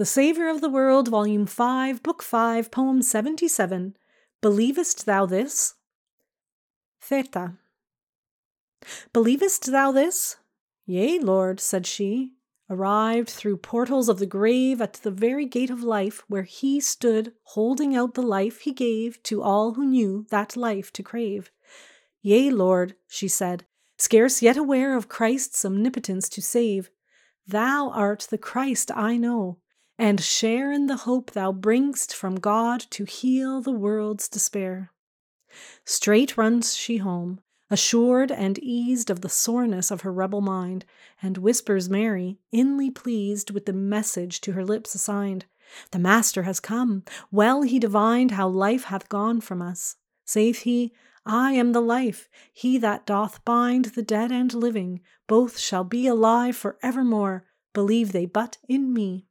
The Saviour of the World, Volume 5, Book 5, Poem 77. Believest thou this? Theta. Believest thou this? Yea, Lord, said she, arrived through portals of the grave at the very gate of life, where he stood holding out the life he gave to all who knew that life to crave. Yea, Lord, she said, scarce yet aware of Christ's omnipotence to save. Thou art the Christ I know, and share in the hope thou bringst from God to heal the world's despair. Straight runs she home, assured and eased of the soreness of her rebel mind, and whispers Mary, inly pleased with the message to her lips assigned. The Master has come. Well he divined how life hath gone from us. Saith he, I am the life. He that doth bind the dead and living, both shall be alive for evermore, believe they but in me.